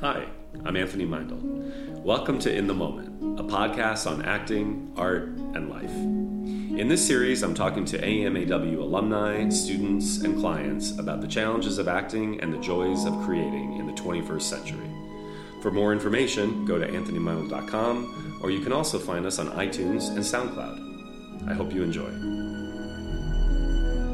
Hi, I'm Anthony Meindl. Welcome to In the Moment, a podcast on acting, art, and life. In this series, I'm talking to AMAW alumni, students, and clients about the challenges of acting and the joys of creating in the 21st century. For more information, go to anthonymeindl.com, or you can also find us on iTunes and SoundCloud. I hope you enjoy.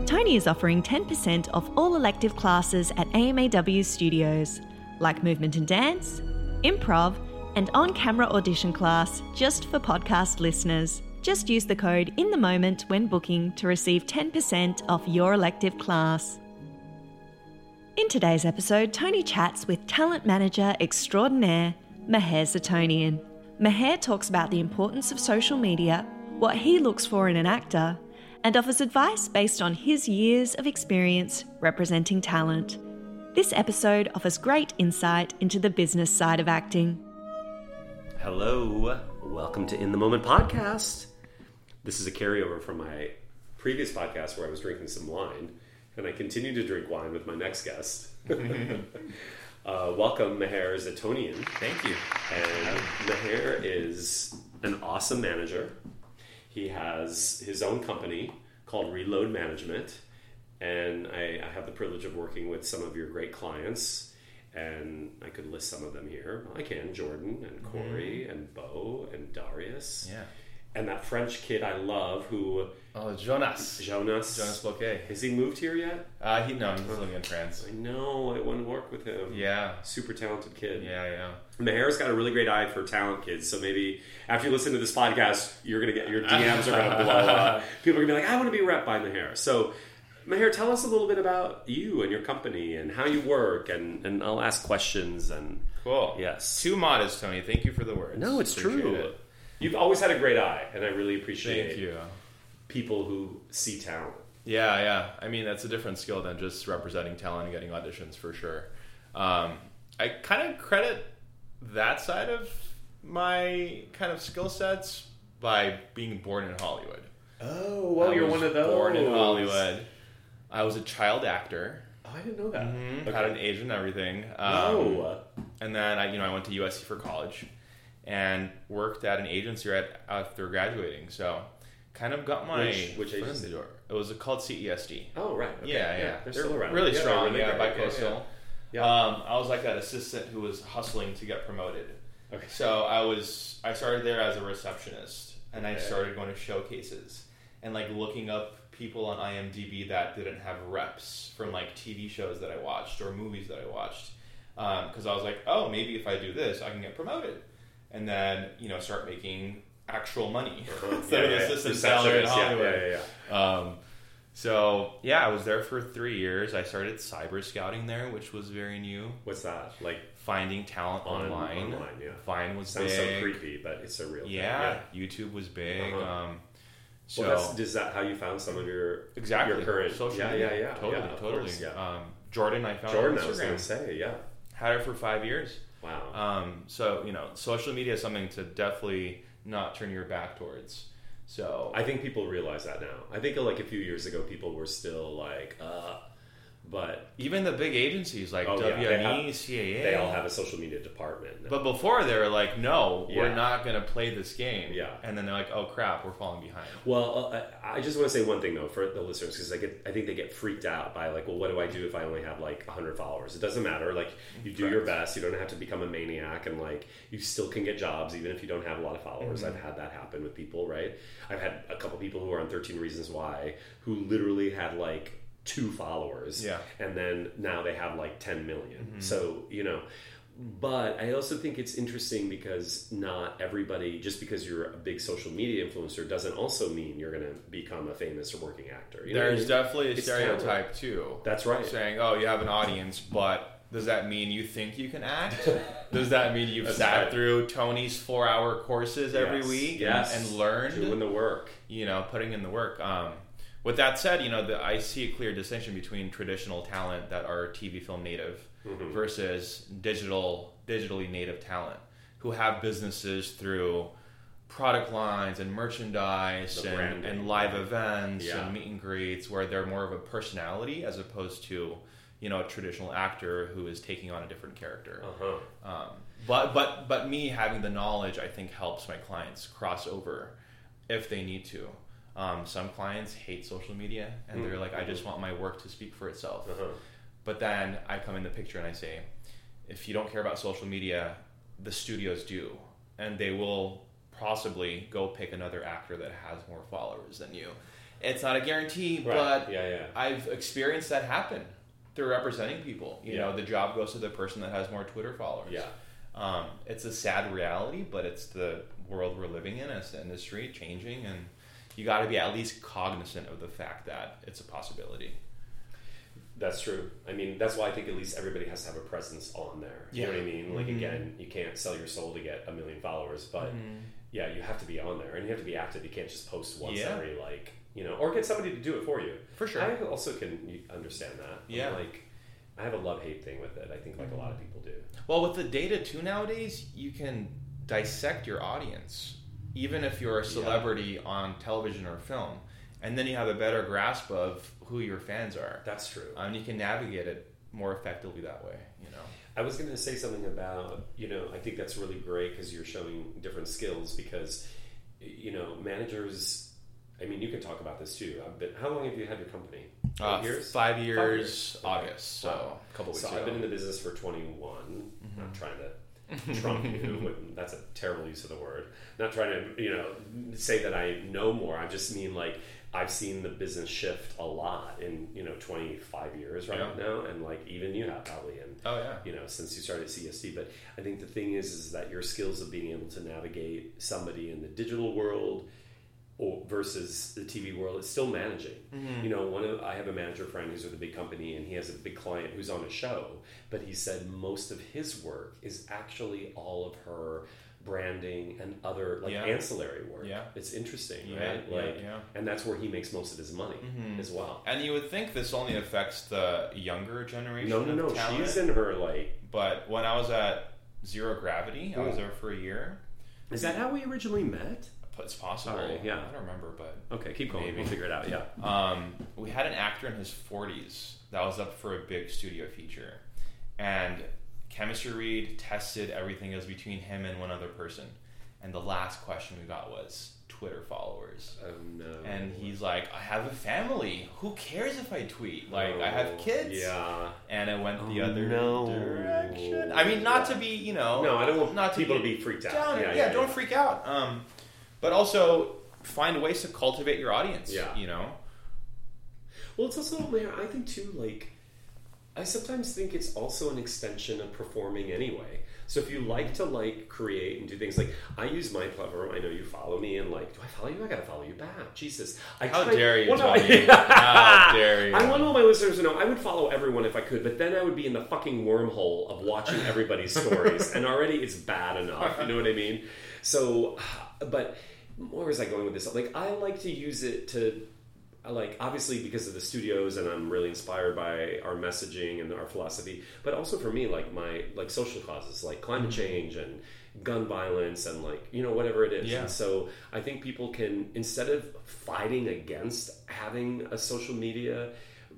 Tony is offering 10% off all elective classes at AMAW Studios, like movement and dance, improv, and on camera audition class just for podcast listeners. Just use the code in the moment when booking to receive 10% off your elective class. In today's episode, Tony chats with talent manager extraordinaire Meher Zatonian. Meher talks about the importance of social media, what he looks for in an actor, and offers advice based on his years of experience representing talent. This episode offers great insight into the business side of acting. Hello, welcome to In the Moment podcast. This is a carryover from my previous podcast where I was drinking some wine, and I continue to drink wine with my next guest. uh, welcome, Meher Zatonian. Thank you. And Meher is an awesome manager. He has his own company called Reload Management, and I, I have the privilege of working with some of your great clients. And I could list some of them here. I can Jordan and Corey and Bo and Darius. Yeah. And that French kid I love who Oh, Jonas. Jonas. Jonas Bouquet. Has he moved here yet? Uh, he no, he's living in France. I know. I want to work with him. Yeah. Super talented kid. Yeah, yeah. Meher's got a really great eye for talent kids, so maybe after you listen to this podcast, you're gonna get your DMs are gonna blow up. People are gonna be like, "I want to be rep by Meher." So, Meher, tell us a little bit about you and your company and how you work, and and I'll ask questions. And Cool. Yes. Too modest, Tony. Thank you for the words. no, it's Appreciate true. it. You've always had a great eye, and I really appreciate Thank you. people who see talent. Yeah, yeah. I mean, that's a different skill than just representing talent and getting auditions for sure. Um, I kind of credit that side of my kind of skill sets by being born in Hollywood. Oh, well, I you're one of those. Born in Hollywood. I was a child actor. Oh, I didn't know that. Mhm, Okay. Had an agent and everything. Um, oh, And then I, you know, I went to USC for college and worked at an agency right after graduating. So, kind of got my Which- which agency? the door. It was called CESD. oh, right. Okay. Yeah, yeah, They're, They're still around. Really Yeah, strong. really yeah, great. bi-coastal. Yeah, Um, I was like that assistant who was hustling to get promoted. Okay. So I was I started there as a receptionist, and I started going to showcases and like looking up people on IMDb that didn't have reps from like TV shows that I watched or movies that I watched, because I was like, oh, maybe if I do this, I can get promoted, and then you know start making actual money instead of assistant salary in Receptionist, yeah, Hollywood. Yeah, yeah, Um, so yeah, I was there for three years. I started cyber scouting there, which was very new. What's that? Like Finding talent On- online. online, yeah. Vine was sounds big. so creepy, but it's a real thing. Yeah, YouTube was big. Uh-huh. Um, so Well, that's, is that how you found some of your exactly your current? social yeah, media. yeah, yeah, totally, yeah, totally. course, yeah. Um, Jordan, I found Jordan, I was going to say, yeah. Had her for five years. Wow. Um, so you know, social media is something to definitely not turn your back towards. So I think people realize that now. I think like a few years ago, people were still like, uh, but even the big agencies like Oh, yeah, WME, they have- CAA, they all have a social media department. But before they were like, no, Yeah. we're not going to play this game. Yeah. And then they're like, oh crap, we're falling behind. Well, uh, I just want to say one thing though for the listeners because I get I think they get freaked out by like, well, what do I do if I only have like 100 followers? It doesn't matter. Like you do your best. You don't have to become a maniac, and like you still can get jobs even if you don't have a lot of followers. Mm-hmm. I've had that happen with people. Right? I've had a couple people who are on 13 Reasons Why who literally had like two followers, Yeah. and then now they have like 10 million. Mm-hmm. So you know. But I also think it's interesting because not everybody, just because you're a big social media influencer, doesn't also mean you're going to become a famous or working actor. You I There's mean? definitely a It's stereotype too. That's right. Saying, oh, you have an audience, but does that mean you think you can act? does that mean you've sat right. through Tony's four hour courses every Yes, week yes. and, and learned? doing the work. you know, putting in the work. Um, with that said, you know, the, I see a clear distinction between traditional talent that are TV film native Mm-hmm. versus digital, digitally native talent who have businesses through product lines and merchandise The and, and live events Yeah. and meet and greets where they're more of a personality as opposed to you know a traditional actor who is taking on a different character. Uh-huh. Um, but but but me having the knowledge, I think, helps my clients cross over if they need to. Um, some clients hate social media and they're like, I just want my work to speak for itself. Uh-huh. But then I come in the picture and I say, if you don't care about social media, the studios do, and they will possibly go pick another actor that has more followers than you. It's not a guarantee, Right. but yeah, yeah. I've experienced that happen through representing people. You Yeah. know, the job goes to the person that has more Twitter followers. Yeah. Um, it's a sad reality, but it's the world we're living in. It's the industry changing, and you got to be at least cognizant of the fact that it's a possibility. That's true. I mean, that's why I think at least everybody has to have a presence on there. You know what I mean? Like Mhm. again, you can't sell your soul to get a million followers, but yeah, you have to be on there and you have to be active. You can't just post once Yeah. every like you know, or get somebody to do it for you. For sure. I also can understand that. Yeah. like I have a love hate thing with it. I think like a lot of people do. Well, with the data too nowadays, you can dissect your audience, even if you're a celebrity on television or film, and then you have a better grasp of who your fans are. That's true. Um, you can navigate it more effectively that way. You know. I was going to say something about, you know, I think that's really great because you're showing different skills because, you know, managers, I mean, you can talk about this too. I've been, how long have you had your company? Uh, years? Five years, years. August. So Wow. a couple weeks So ago. I've been in the business for 21. Mm-hmm. Not trying to trump you. That's a terrible use of the word. Not trying to, you know, say that I know more. I just mean like I've seen the business shift a lot in, you know, 25 years right Yeah. now. And like even you have probably in, oh yeah. you know, since you started CST. But I think the thing is, is that your skills of being able to navigate somebody in the digital world or versus the TV world, it's still managing. Mm-hmm. You know, one of I have a manager friend who's with a big company, and he has a big client who's on a show. But he said most of his work is actually all of her branding and other like Yeah. ancillary work. Yeah. it's interesting, Yeah, right? yeah, like, yeah. and that's where he makes most of his money mm-hmm. as well. And you would think this only affects the younger generation. No, no, no. talent, She's in her like. But when I was at Zero Gravity, I was there for a year. Is that how we originally met? It's possible. Sorry, yeah. I don't remember, but Okay, keep going. Maybe. We'll figure it out. Yeah. um, we had an actor in his 40s that was up for a big studio feature, and chemistry read tested everything as between him and one other person, and the last question we got was Twitter followers. Oh no. And he's like, I have a family. Who cares if I tweet? Like, I have Oh, kids. Yeah. And it went the Oh, other no. direction. I mean, not Yeah. to be, you know, No, I don't want not to people be to be freaked out. down. Yeah, Yeah, yeah, don't freak out. Um, but also find ways to cultivate your audience. Yeah. you know. Well, it's also, man, I think too, like, I sometimes think it's also an extension of performing anyway. So if you like to like create and do things like I use my platform, I know you follow me, and like, do I follow you? I gotta follow you back. Jesus, I How try- dare you, Well, no, Tony. How dare you. I want all my listeners to know I would follow everyone if I could, but then I would be in the fucking wormhole of watching everybody's stories, and already it's bad enough. You know what I mean? So, but where was I going with this? Like, I like to use it to like obviously because of the studios and I'm really inspired by our messaging and our philosophy, but also for me like my like social causes like climate Mm-hmm. change and gun violence and like you know whatever it is. Yeah. And so I think people can instead of fighting against having a social media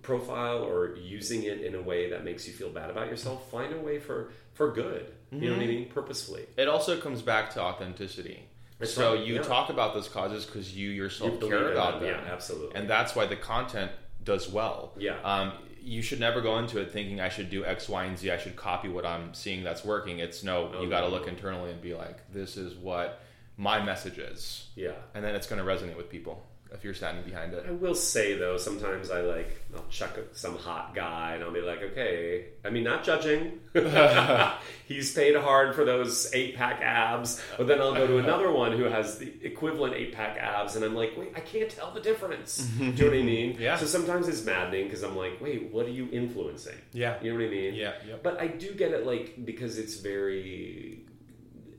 profile or using it in a way that makes you feel bad about yourself, find a way for for good. You know what I Mm-hmm. mean? Purposefully. It also comes back to authenticity. So you yeah. talk about those causes because you yourself You care about them, them. yeah, absolutely. And that's why the content does well. Yeah. Um, you should never go into it thinking I should do X, Y, and Z. I should copy what I'm seeing that's working. It's no, Oh, you got to no. look internally and be like, this is what my message is, Yeah. and then it's going to resonate with people if you're standing behind it. I will say though, sometimes I like I'll check some hot guy and I'll be like, okay. I mean, not judging. He's paid hard for those eight pack abs, but then I'll go to another one who has the equivalent eight pack abs, and I'm like, wait, I can't tell the difference. Do you know what I mean? Yeah. So sometimes it's maddening because I'm like, wait, what are you influencing? Yeah. You know what I mean? Yeah, yep. But I do get it, like because it's very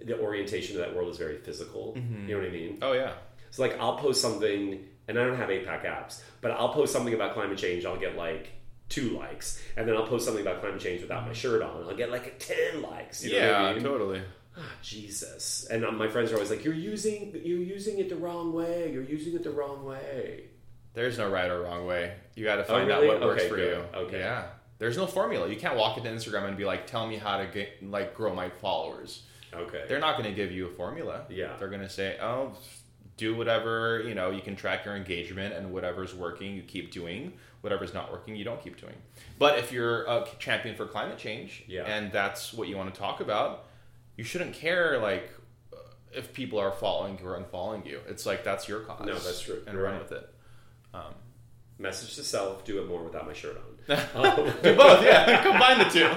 the orientation of that world is very physical. Mm-hmm. You know what I mean? Oh yeah. So like I'll post something, and I don't have eight pack apps, but I'll post something about climate change. I'll get like two likes, and then I'll post something about climate change without my shirt on. I'll get like a ten likes. You know what I mean? totally. Ah, Jesus. And um, my friends are always like, "You're using, you're using it the wrong way. You're using it the wrong way." There's no right or wrong way. You got to Oh, find really? out what works Okay, for good. you. Okay. Yeah. There's no formula. You can't walk into Instagram and be like, "Tell me how to get like grow my followers." Okay. They're not going to give you a formula. Yeah. They're going to say, "Oh, do whatever you know. You can track your engagement, and whatever's working, you keep doing. Whatever's not working, you don't keep doing." But if you're a champion for climate change, Yeah. and that's what you want to talk about, you shouldn't care like if people are following you or unfollowing you. It's like that's your cause. No, that's true. And You're run right. with it. Um, Message to self: Do it more without my shirt on. do both, yeah. Combine the two.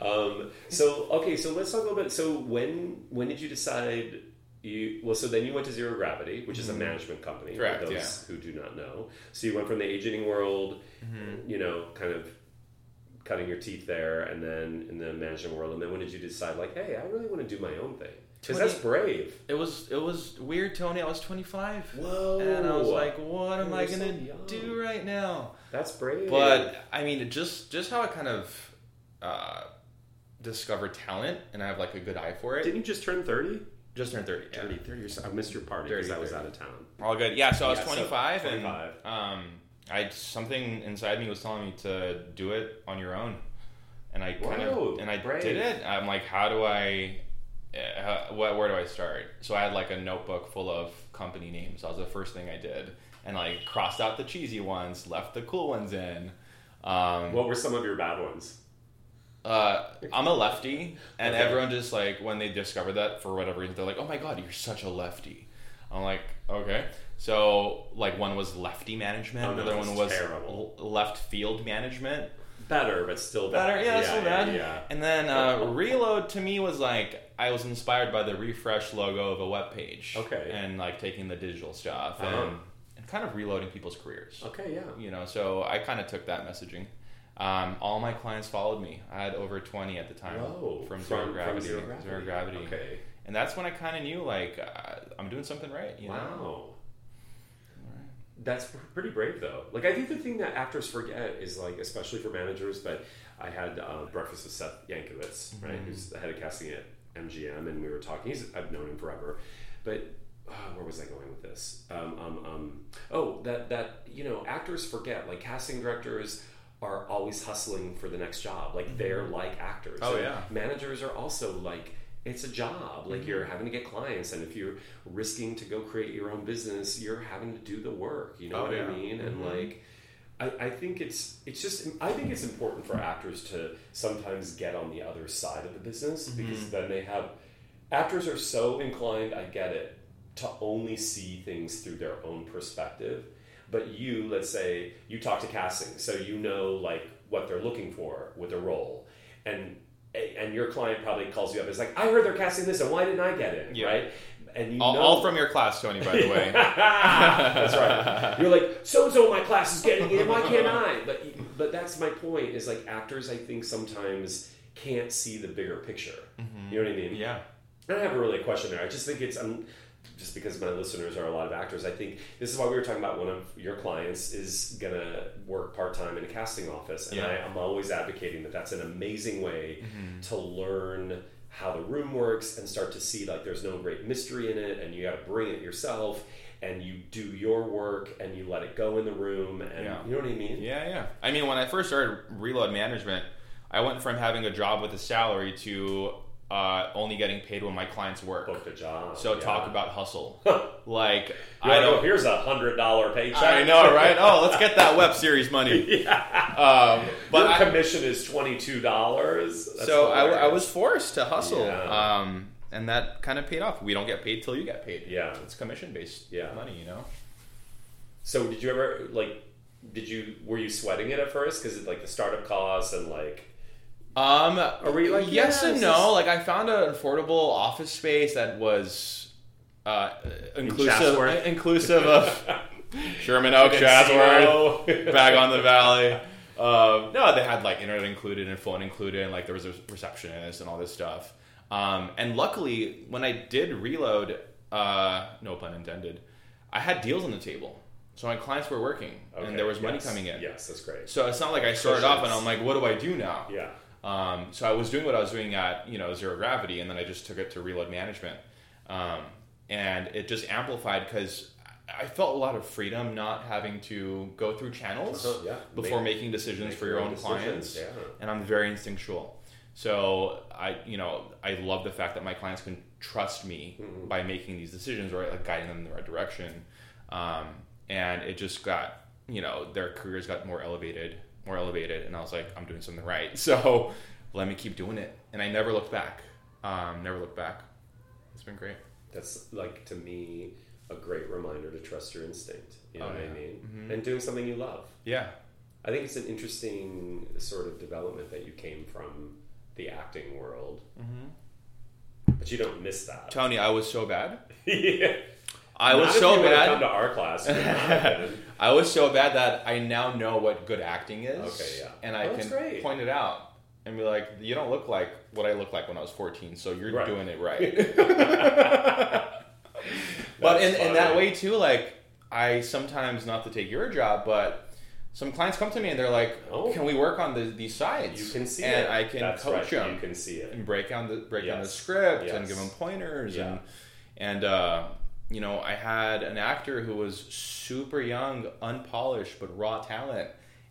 Um, so okay, so let's talk a little bit. So when when did you decide you? Well, so then you went to Zero Gravity, which is a management company. Mm-hmm. Correct, For those yeah. who do not know, so you went from the agenting world, Mm-hmm. you know, kind of cutting your teeth there, and then in the management world, and then when did you decide, like, hey, I really want to do my own thing? Because that's brave. It was it was weird, Tony. I was 25. Whoa! And I was like, what am You're I gonna young. do right now? That's brave. But I mean, just just how I kind of uh, discovered talent, and I have like a good eye for it. didn't you just turn thirty? Just turned 30. yeah. 30, 30 years. I missed your party because I was 30. out of town. All good. Yeah. So I was Yeah, so 25, 25. and um, I something inside me was telling me to do it on your own, and I kind Whoa, of and I brave. did it. I'm like, how do I? Uh, where, where do I start? So I had like a notebook full of company names. That was the first thing I did, and like crossed out the cheesy ones, left the cool ones in. Um, What were some of your bad ones? Uh, I'm a lefty, and Okay. everyone just like when they discover that for whatever reason, they're like, "Oh my god, you're such a lefty." I'm like, okay. So like one was lefty management, Oh, no, another one was terrible. left field management. Better, but still bad. Better, yeah, still bad. Yeah, And then uh, reload to me was like I was inspired by the refresh logo of a web page. Okay. And like taking the digital stuff Uh-huh. and, and kind of reloading people's careers. Okay, yeah. You know, so I kind of took that messaging. Um, all my clients followed me. I had over 20 at the time Whoa. from, zero gravity. Zero Gravity. Zero Gravity. Okay. And that's when I kind of knew like uh, I'm doing something right. You know. Wow. That's pretty brave, though. Like, I think the thing that actors forget is, like, especially for managers, but I had uh, breakfast with Seth Yanklewitz, right, Mm-hmm. who's the head of casting at MGM, and we were talking. He's I've known him forever, but uh, where was I going with this? Um, um, um, oh, that that you know, actors forget. Like, casting directors are always hustling for the next job. Like, they're like actors. Oh, And yeah. managers are also like it's a job like Mm-hmm. you're having to get clients and if you're risking to go create your own business you're having to do the work you know Oh, what yeah. i mean and like I, I think it's it's just I think it's important for actors to sometimes get on the other side of the business Mm-hmm. because then they have actors are so inclined I get it to only see things through their own perspective but you let's say you talk to casting so you know like what they're looking for with a role and and your client probably calls you up it's like I heard they're casting this and why didn't I get it Yeah. right and you All, know all from your class, Tony. By the way. that's right. You're like, so and so my class is getting it. Why can't I? But but that's my point. Is like actors, I think sometimes can't see the bigger picture. You know what I mean? yeah. I don't have a really a question there. I just think it's um, just because my listeners are a lot of actors. I think this is why we were talking about one of your clients is gonna work part time in a casting office, and Yeah. I, I'm always advocating that that's an amazing way Mm-hmm. to learn how the room works and start to see like there's no great mystery in it, and you got to bring it yourself. And you do your work, and you let it go in the room, and Yeah. you know what I mean. Yeah, yeah. I mean, when I first started Reload Management, I went from having a job with a salary to uh, only getting paid when my clients work. Book a job. So yeah. talk about hustle. like You're I like, don't. oh, here's a hundred dollar paycheck. I know, right? Oh, let's get that web series money. yeah. Um, but Your I, commission is twenty two dollars. so I, I was forced to hustle, Yeah. um, and that kind of paid off. We don't get paid till you get paid. Yeah. it's commission based Yeah. money, you know. So did you ever like? Did you were you sweating it at first because like the startup costs and like Um, were you like, yes yeah, and no. Like I found an affordable office space that was uh, inclusive, Chatsworth? inclusive of Sherman Oaks, Chatsworth, Encino? Bag on the Valley. Um, no, they had like internet included and phone included, and like there was a receptionist and all this stuff. Um, and luckily, when I did reload, uh, no pun intended, I had deals on the table, so my clients were working Okay, and there was money yes, coming in. Yes, that's great. So it's not like I started off and I'm like, what do I do now? Yeah. Um, so I was doing what I was doing at you know zero gravity, and then I just took it to reload management, um, and it just amplified because I felt a lot of freedom not having to go through channels Uh-huh, yeah. before Make- making decisions make for your own clients. yeah. And I'm very instinctual. So I, you know, I love the fact that my clients can trust me Mm-hmm. by making these decisions or like guiding them in the right direction. Um, and it just got, you know, their careers got more elevated, more elevated, and I was like, I'm doing something right. So let me keep doing it. And I never looked back. Um, never looked back. It's been great. That's like to me a great reminder to trust your instinct. You know Oh, what I yeah. mean? And doing something you love. Yeah. I think it's an interesting sort of development that you came from the acting world, Mm-hmm. but you don't miss that. Tony, I was so bad. yeah. I Not was so would've Come to our class. you would not have been. I was so bad that I now know what good acting is. Okay, yeah. And I Oh, can great. point it out and be like, you don't look like what I looked like when I was 14, so you're Right. doing it right. but in, in that way, too, like, I sometimes, not to take your job, but some clients come to me and they're like, Oh. can we work on the, these sides? You can see and it. I can That's coach right. them You can see it. and break down the break down the Yes. script and give them pointers Yeah. and and uh, you know I had an actor who was super young, unpolished but raw talent,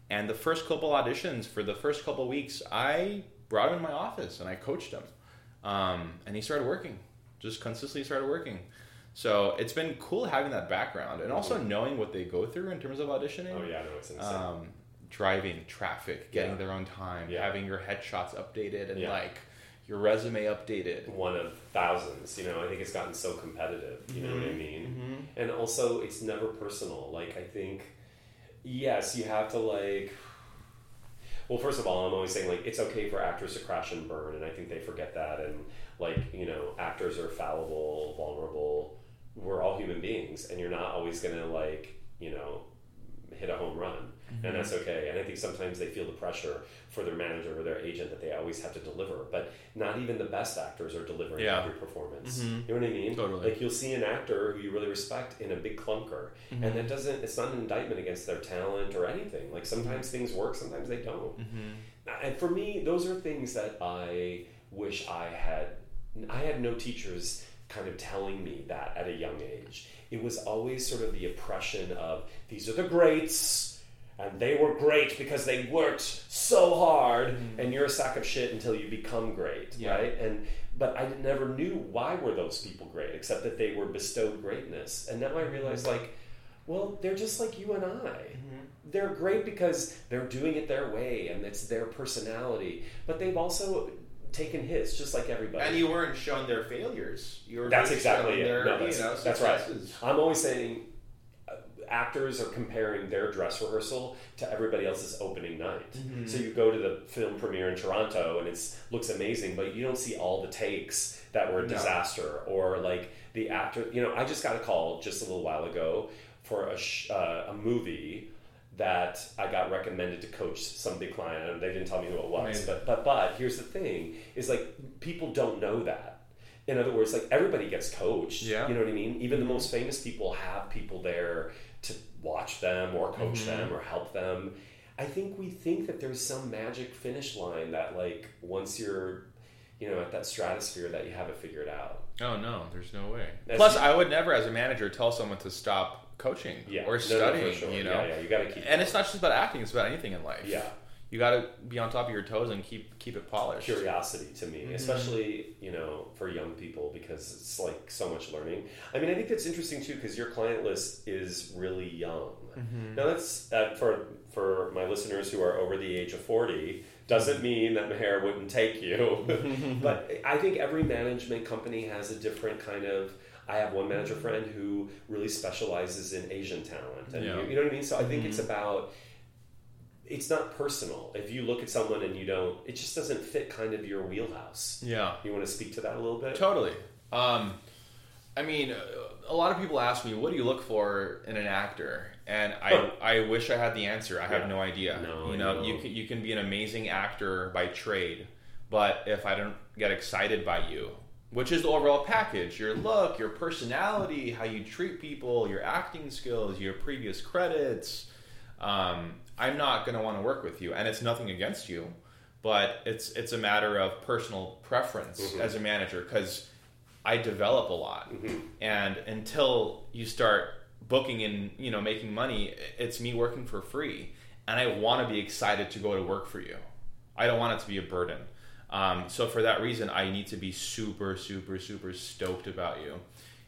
and the first couple auditions for the first couple weeks, I brought him in my office and I coached him, um, and he started working, just consistently started working. So it's been cool having that background and also knowing what they go through in terms of auditioning Mm-hmm. Oh yeah, no, it's insane. um, driving, traffic, getting Yeah. their own time, Yeah. having your headshots updated, and Yeah. like your resume updated. one of thousands. You know, I think it's gotten so competitive. You know what I Mm-hmm. mean? And also, it's never personal. Like, I think, yes, you have to like. Well, first of all, I'm always saying like it's okay for actors to crash and burn, and I think they forget that. And like you know, actors are fallible, vulnerable. We're all human beings, and you're not always gonna like you know hit a home run, and that's okay. And I think sometimes they feel the pressure for their manager or their agent that they always have to deliver, but not even the best actors are delivering Yeah. every performance. Mhm. You know what I mean? Totally. Like you'll see an actor who you really respect in a big clunker, Mm-hmm. and that doesn't. It's not an indictment against their talent or anything. Like sometimes Mm-hmm. things work, sometimes they don't. And for me, those are things that I wish I had. I had no teachers kind of telling me that at a young age. It was always sort of the oppression of these are the greats. And they were great because they worked so hard, and you're a sack of shit until you become great, Mm-hmm. Yeah. right? And but I never knew why were those people great, except that they were bestowed greatness. And now I realize, like, well, they're just like you and I. Mm-hmm. They're great because they're doing it their way and it's their personality. But they've also taken hits, just like everybody. And you weren't shown their failures. You were that's exactly it. Their, No, that's, you know, that's right. I'm always saying actors are comparing their dress rehearsal to everybody else's opening night. Mm-hmm. So you go to the film premiere in Toronto and it looks amazing, but you don't see all the takes that were a No. disaster or like the actor. You know, I just got a call just a little while ago for a sh- uh, a movie that I got recommended to coach some big client. and They didn't tell me who it was, Amazing. but but but here's the thing: is like people don't know that. In other words, like everybody gets coached. Yeah. You know what I mean? Even the most famous people have people there to watch them or coach Mm-hmm. them or help them. I think we think that there's some magic finish line that like once you're you know at that stratosphere that you have it figured out. Oh no, there's no way. As Plus, you- I would never, as a manager, tell someone to stop coaching Yeah. or No, no, studying. sure. You know, Yeah, yeah, you got to keep and it's not just about acting; it's about anything in life. Yeah. You got to be on top of your toes and keep keep it polished. curiosity to me, Mm-hmm. especially you know for young people because it's like so much learning. I mean, I think that's interesting too because your client list is really young. Mm-hmm. Now that's uh, for for my listeners who are over the age of forty doesn't mean that Meher wouldn't take you, but I think every management company has a different kind of. I have one manager friend who really specializes in Asian talent, and Yeah. you, you know what I mean. So I think it's about it's not personal. If you look at someone and you don't, it just doesn't fit kind of your wheelhouse. Yeah, You want to speak to that a little bit? totally. Um, I mean, uh, a lot of people ask me, "What do you look for in an actor?" And I, I wish I had the answer. I have no idea. No, you know, no. you can, you can be an amazing actor by trade, but if I don't get excited by you, which is the overall package, your look, your personality, how you treat people, your acting skills, your previous credits, um, I'm not going to want to work with you. And it's nothing against you, but it's it's a matter of personal preference Mm-hmm. as a manager because I develop a lot, and until you start booking and you know making money. It's me working for free, and I want to be excited to go to work for you. I don't want it to be a burden. Um, so for that reason, I need to be super, super, super stoked about you.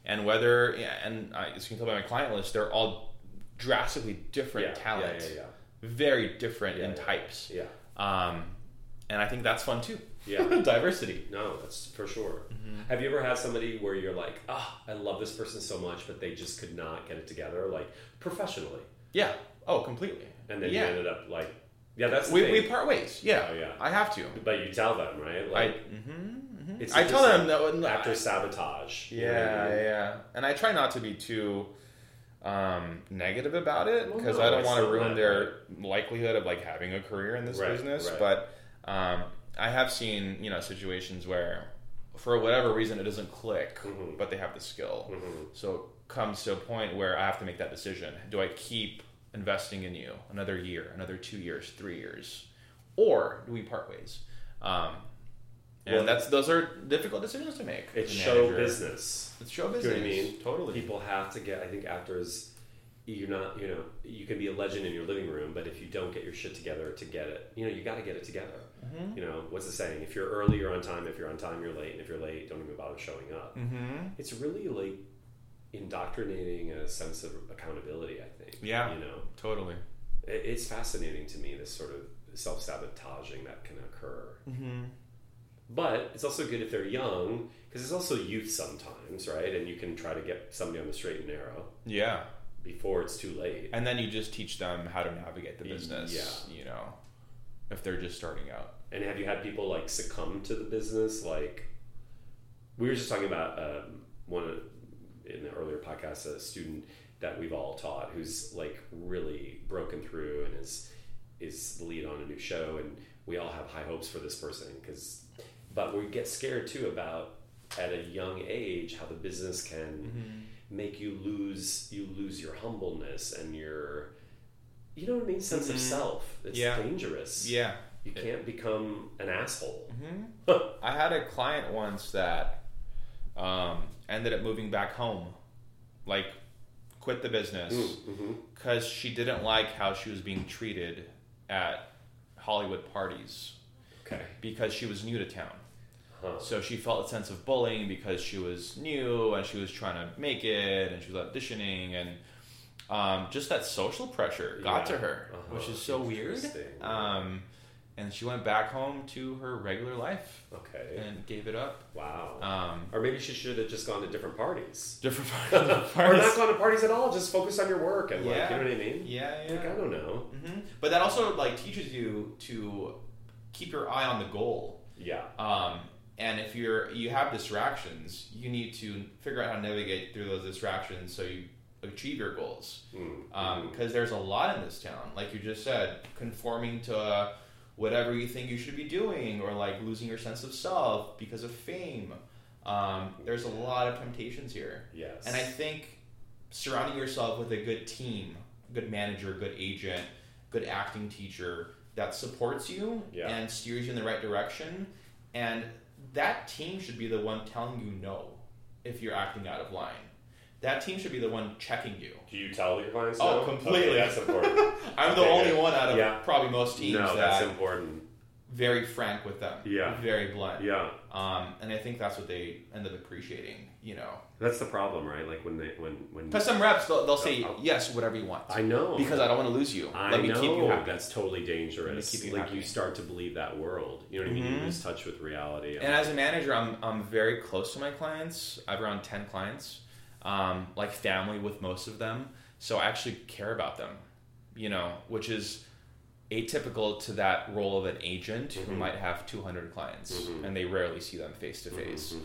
And whether, yeah, and I, as you can tell by my client list, they're all drastically different Yeah, talents, yeah, yeah, very different Yeah, in yeah. types. Yeah. Um, and I think that's fun too. Yeah. diversity. No, that's for sure. Mm-hmm. Have you ever had somebody where you're like, ah, I love this person so much, but they just could not get it together, like professionally, Yeah. Oh, completely. and then yeah, you ended up like, yeah, that's the we, we part ways. Yeah. Oh, yeah. I have to. but you tell them, right? I. Like, mhm, mm-hmm. it's I tell them like no, no, actor I- sabotage. you know I Yeah, mean? yeah, and I try not to be too um, negative about it Well, because no, I don't want to ruin that, their likelihood of like having a career in this Right, business. right. But um, I have seen you know situations where, for whatever reason, it doesn't click, Mhm. but they have the skill. Mhm. So it comes to a point where I have to make that decision: Do I keep investing in you another year, another two years, three years, or do we part ways? Um, and Well, that's those are difficult decisions to make. It's show business. It's show Do you business. know what I mean? Totally. People have to get. I think actors, you're not. You know, you can be a legend in your living room, but if you don't get your shit together to get it, you know, you got to get it together. Mm-hmm. You know, what's the saying? If you're early, you're on time. If you're on time, you're late. And if you're late, don't even bother showing up. Mm-hmm. It's really like indoctrinating a sense of accountability. I think. Yeah. You know, Totally. it, it's fascinating to me this sort of self sabotaging that can occur. Mm-hmm. But it's also good if they're young because it's also youth sometimes, right? And you can try to get somebody on the straight and narrow Yeah. before it's too late. And then you just teach them how to navigate the business. yeah. You know, if they're just starting out. And have you had people like succumb to the business? Like we were just talking about um, one in the earlier podcast, a student that we've all taught who's like really broken through and is is the lead on a new show, and we all have high hopes for this person because, but we get scared too about at a young age how the business can make you lose you lose your humbleness and your you know what I mean sense of Mhm. self. It's Yeah. dangerous. Yeah. You can't become an asshole. Mm-hmm. I had a client once that um, ended up moving back home, like quit the business Mm-hmm. because she didn't like how she was being treated at Hollywood parties Okay. because she was new to town. Huh. So she felt a sense of bullying because she was new and she was trying to make it and she was auditioning and um, just that social pressure got Yeah. to her, Uh-huh. which is so weird. Um, and she went back home to her regular life Okay. and gave it up. wow. Um, or maybe she should have just gone to different parties. different parties. or not gone to parties at all. Just focus on your work and like, you know what I mean? Yeah, yeah. Like I don't know. hmm But that also like teaches you to keep your eye on the goal. Yeah. Um, and if you're you have distractions, you need to figure out how to navigate through those distractions so you achieve your goals. Because there's a lot in this town, like you just said, conforming to uh, whatever you think you should be doing, or like losing your sense of self because of fame. Um, there's a lot of temptations here. yes. And I think surrounding yourself with a good team, good manager, good agent, good acting teacher that supports you Yeah. and steers you in the right direction, and that team should be the one telling you no if you're acting out of line. That team should be the one checking you. Do you tell your clients? Oh, no? completely. Okay, that's important. I'm the only good. one out of Yeah. probably most teams no, that's that important. Very frank with them. Yeah. Very blunt. Yeah. Um, and I think that's what they end up appreciating, you know. That's the problem, right? Like when they when when Because some reps, they'll, they'll say, Oh. yes, whatever you want. I know because I don't want to lose you. I Let me know keep you happy. that's totally dangerous. you like happy. you start to believe that world. You know what I mean? You Mhm. lose touch with reality. And as a manager, I'm I'm very close to my clients. I have around ten clients, um, like family with most of them. So I actually care about them, you know, which is atypical to that role of an agent who Mhm. might have 200 clients Mhm. and they rarely see them face to face.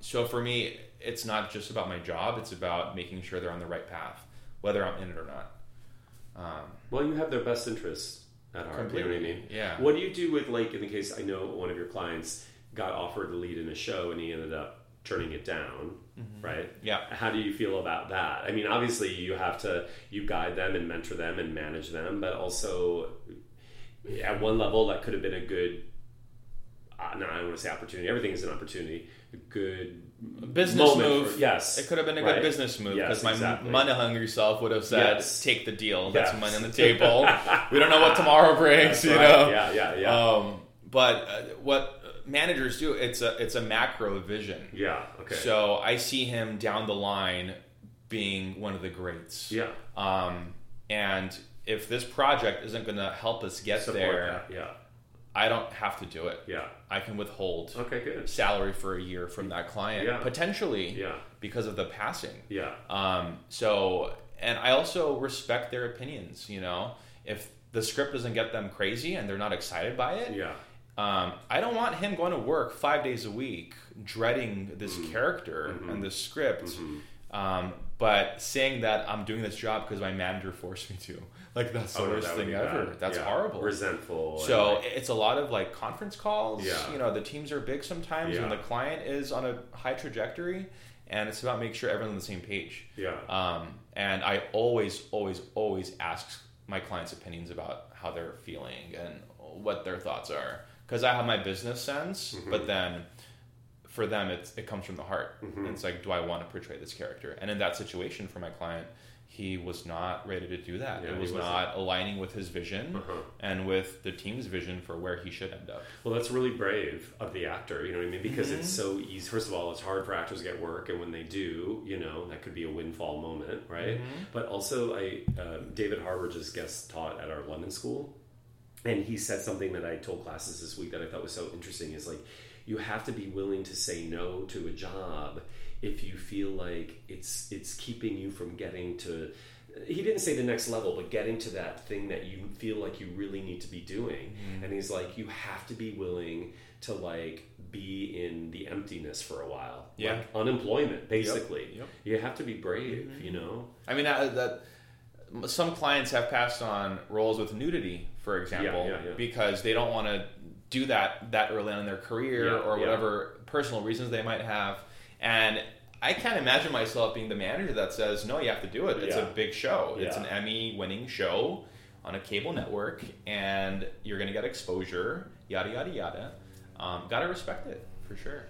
So for me, it's not just about my job; it's about making sure they're on the right path, whether I'm in it or not. Um, Well, you have their best interests at heart. You know what I mean? Yeah. What do you do with like in the case I know one of your clients got offered to lead in a show and he ended up turning it down, right? Yeah. How do you feel about that? I mean, obviously you have to you guide them and mentor them and manage them, but also at one level that could have been a good uh, no, I don't want to say opportunity. Everything is an opportunity. A good business move. for- yes, it could have been a right? good business move Yes, because my exactly. money hungry self would have said, Yes. "Take the deal. That's Yes. money on the table. we don't know what tomorrow brings." That's you right. know. Yeah, yeah, yeah. Um, but uh, what managers do, it's a it's a macro vision. yeah. Okay. So I see him down the line being one of the greats. yeah. Um, and if this project isn't going to help us get Support there, that. Yeah. I don't have to do it. Yeah. I can withhold Okay. Good. salary for a year from that client Yeah. potentially Yeah. because of the passing. Yeah. Um, so, and I also respect their opinions. You know, if the script doesn't get them crazy and they're not excited by it, Yeah. Um, I don't want him going to work five days a week, dreading this Mm-hmm. character and this script. Um, but saying that I'm doing this job because my manager forced me to, like that's the Oh, worst that thing ever. bad. That's Yeah. horrible. Resentful. So like, it's a lot of like conference calls. Yeah. You know, the teams are big sometimes, Yeah. and the client is on a high trajectory, and it's about making sure everyone's on the same page. yeah. Um, and I always, always, always ask my clients' opinions about how they're feeling and what their thoughts are, because I have my business sense, Mm-hmm. but then for them, it's, it comes from the heart. Mm-hmm. And it's like, do I want to portray this character? And in that situation, for my client, he was not ready to do that. Yeah, it was wasn't. aligning with his vision Uh-huh. and with the team's vision for where he should end up. Well, that's really brave of the actor, you know what I mean? Because it's Mm-hmm. so easy. First of all, it's hard for actors to get work, and when they do, you know, that could be a windfall moment, right? Mm-hmm. But also, I um, David Harbour just guest taught at our London school, and he said something that I told classes this week that I thought was so interesting. Is like you have to be willing to say no to a job if you feel like it's it's keeping you from getting to he didn't say the next level but getting to that thing that you feel like you really need to be doing Mm-hmm. and he's like you have to be willing to like be in the emptiness for a while Yeah. like unemployment basically Yep. you have to be brave Mm-hmm. you know I mean, that, that some clients have passed on roles with nudity, for example, yeah, yeah. because they don't want to do that that early on in their career Yeah, or yeah. whatever personal reasons they might have. And I can't imagine myself being the manager that says, "No, you have to do it. It's Yeah. a big show. It's an Emmy-winning show on a cable network, and you're going to get exposure. Yada yada yada. Um, Got to respect it for sure.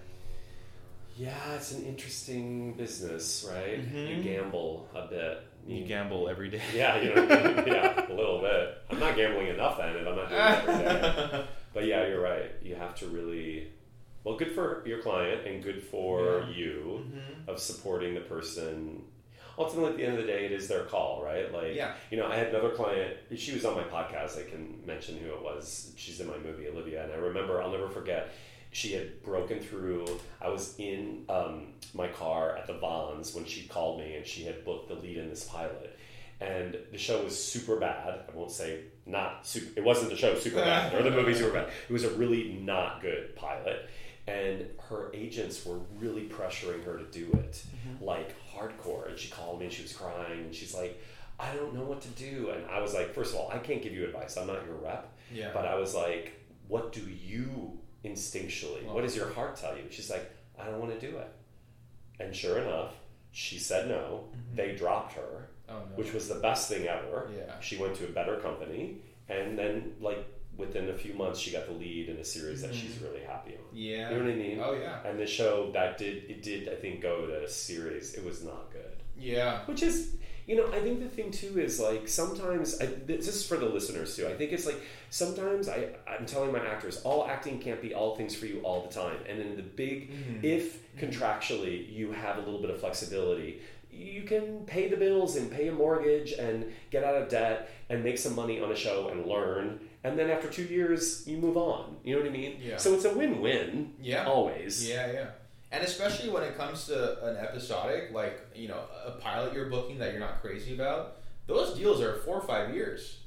yeah it's an interesting business right Mhm. you gamble a bit You gamble every day. Yeah, you know, yeah, a little bit. I'm not gambling enough at it. I'm not doing it every day. But yeah, you're right. You have to really, well, good for your client and good for Yeah. you Mhm. of supporting the person. Ultimately, at the end of the day, it is their call, right? Like, Yeah. you know, I had another client. She was on my podcast. I can mention who it was. She's in my movie, Olivia, and I remember. I'll never forget. She had broken through. I was in um, my car at the Vons when she called me, and she had booked the lead in this pilot. And the show was super bad. I won't say not super. It wasn't the show super bad or the movie super bad. It was a really not good pilot. And her agents were really pressuring her to do it, like hardcore. And she called me and she was crying and she's like, I don't know what to do. And I was like, first of all, I can't give you advice. I'm not your rep. Yeah. But I was like, what do you instinctually, what does your heart tell you? She's like, I don't want to do it. And sure enough, she said no. Mm-hmm. They dropped her, Oh no. which was the best thing ever. Yeah. She went to a better company. And then, like, within a few months, she got the lead in a series that mm-hmm. she's really happy on. Yeah. You know what I mean? Oh yeah. And the show that did it did I think go to a series. It was not good. Yeah. Which is, you know, I think the thing too is like sometimes I, this is for the listeners too. I think it's like sometimes I I'm telling my actors all acting can't be all things for you all the time. And in the big, mm-hmm. if contractually you have a little bit of flexibility. You can pay the bills and pay a mortgage and get out of debt and make some money on a show and learn. And then after two years, you move on. You know what I mean? Yeah. So it's a win-win. Yeah. Always. Yeah, yeah. And especially when it comes to an episodic, like, you know, a pilot you're booking that you're not crazy about, those deals are four or five years.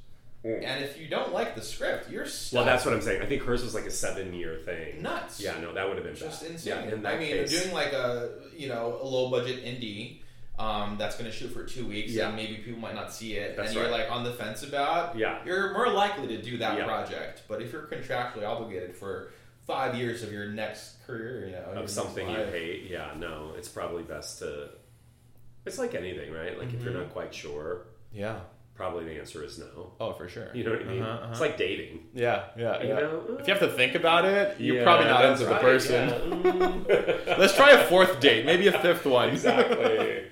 Mm. And if you don't like the script, you're stuck. Well, that's what I'm saying. I think hers was like a seven-year thing. Nuts. Yeah, no, that would have been just bad. insane. Yeah, in I mean, case. doing like a, you know, a low budget indie um, that's going to shoot for two weeks Yeah. and maybe people might not see it That's and you're right. like on the fence about, Yeah. you're more likely to do that Yeah. project. But if you're contractually obligated for five years of your next career, you know, of something you hate, yeah, no, it's probably best to. It's like anything, right? Like if you're Mhm. not quite sure, Yeah. probably the answer is no. Oh, for sure. You know what I mean? Uh-huh, uh-huh. It's like dating. Yeah, yeah, You yeah. know? If you have to think about it, you're Yeah, probably not into the person. yeah. Mm. Let's try a fourth date, maybe a fifth one. exactly.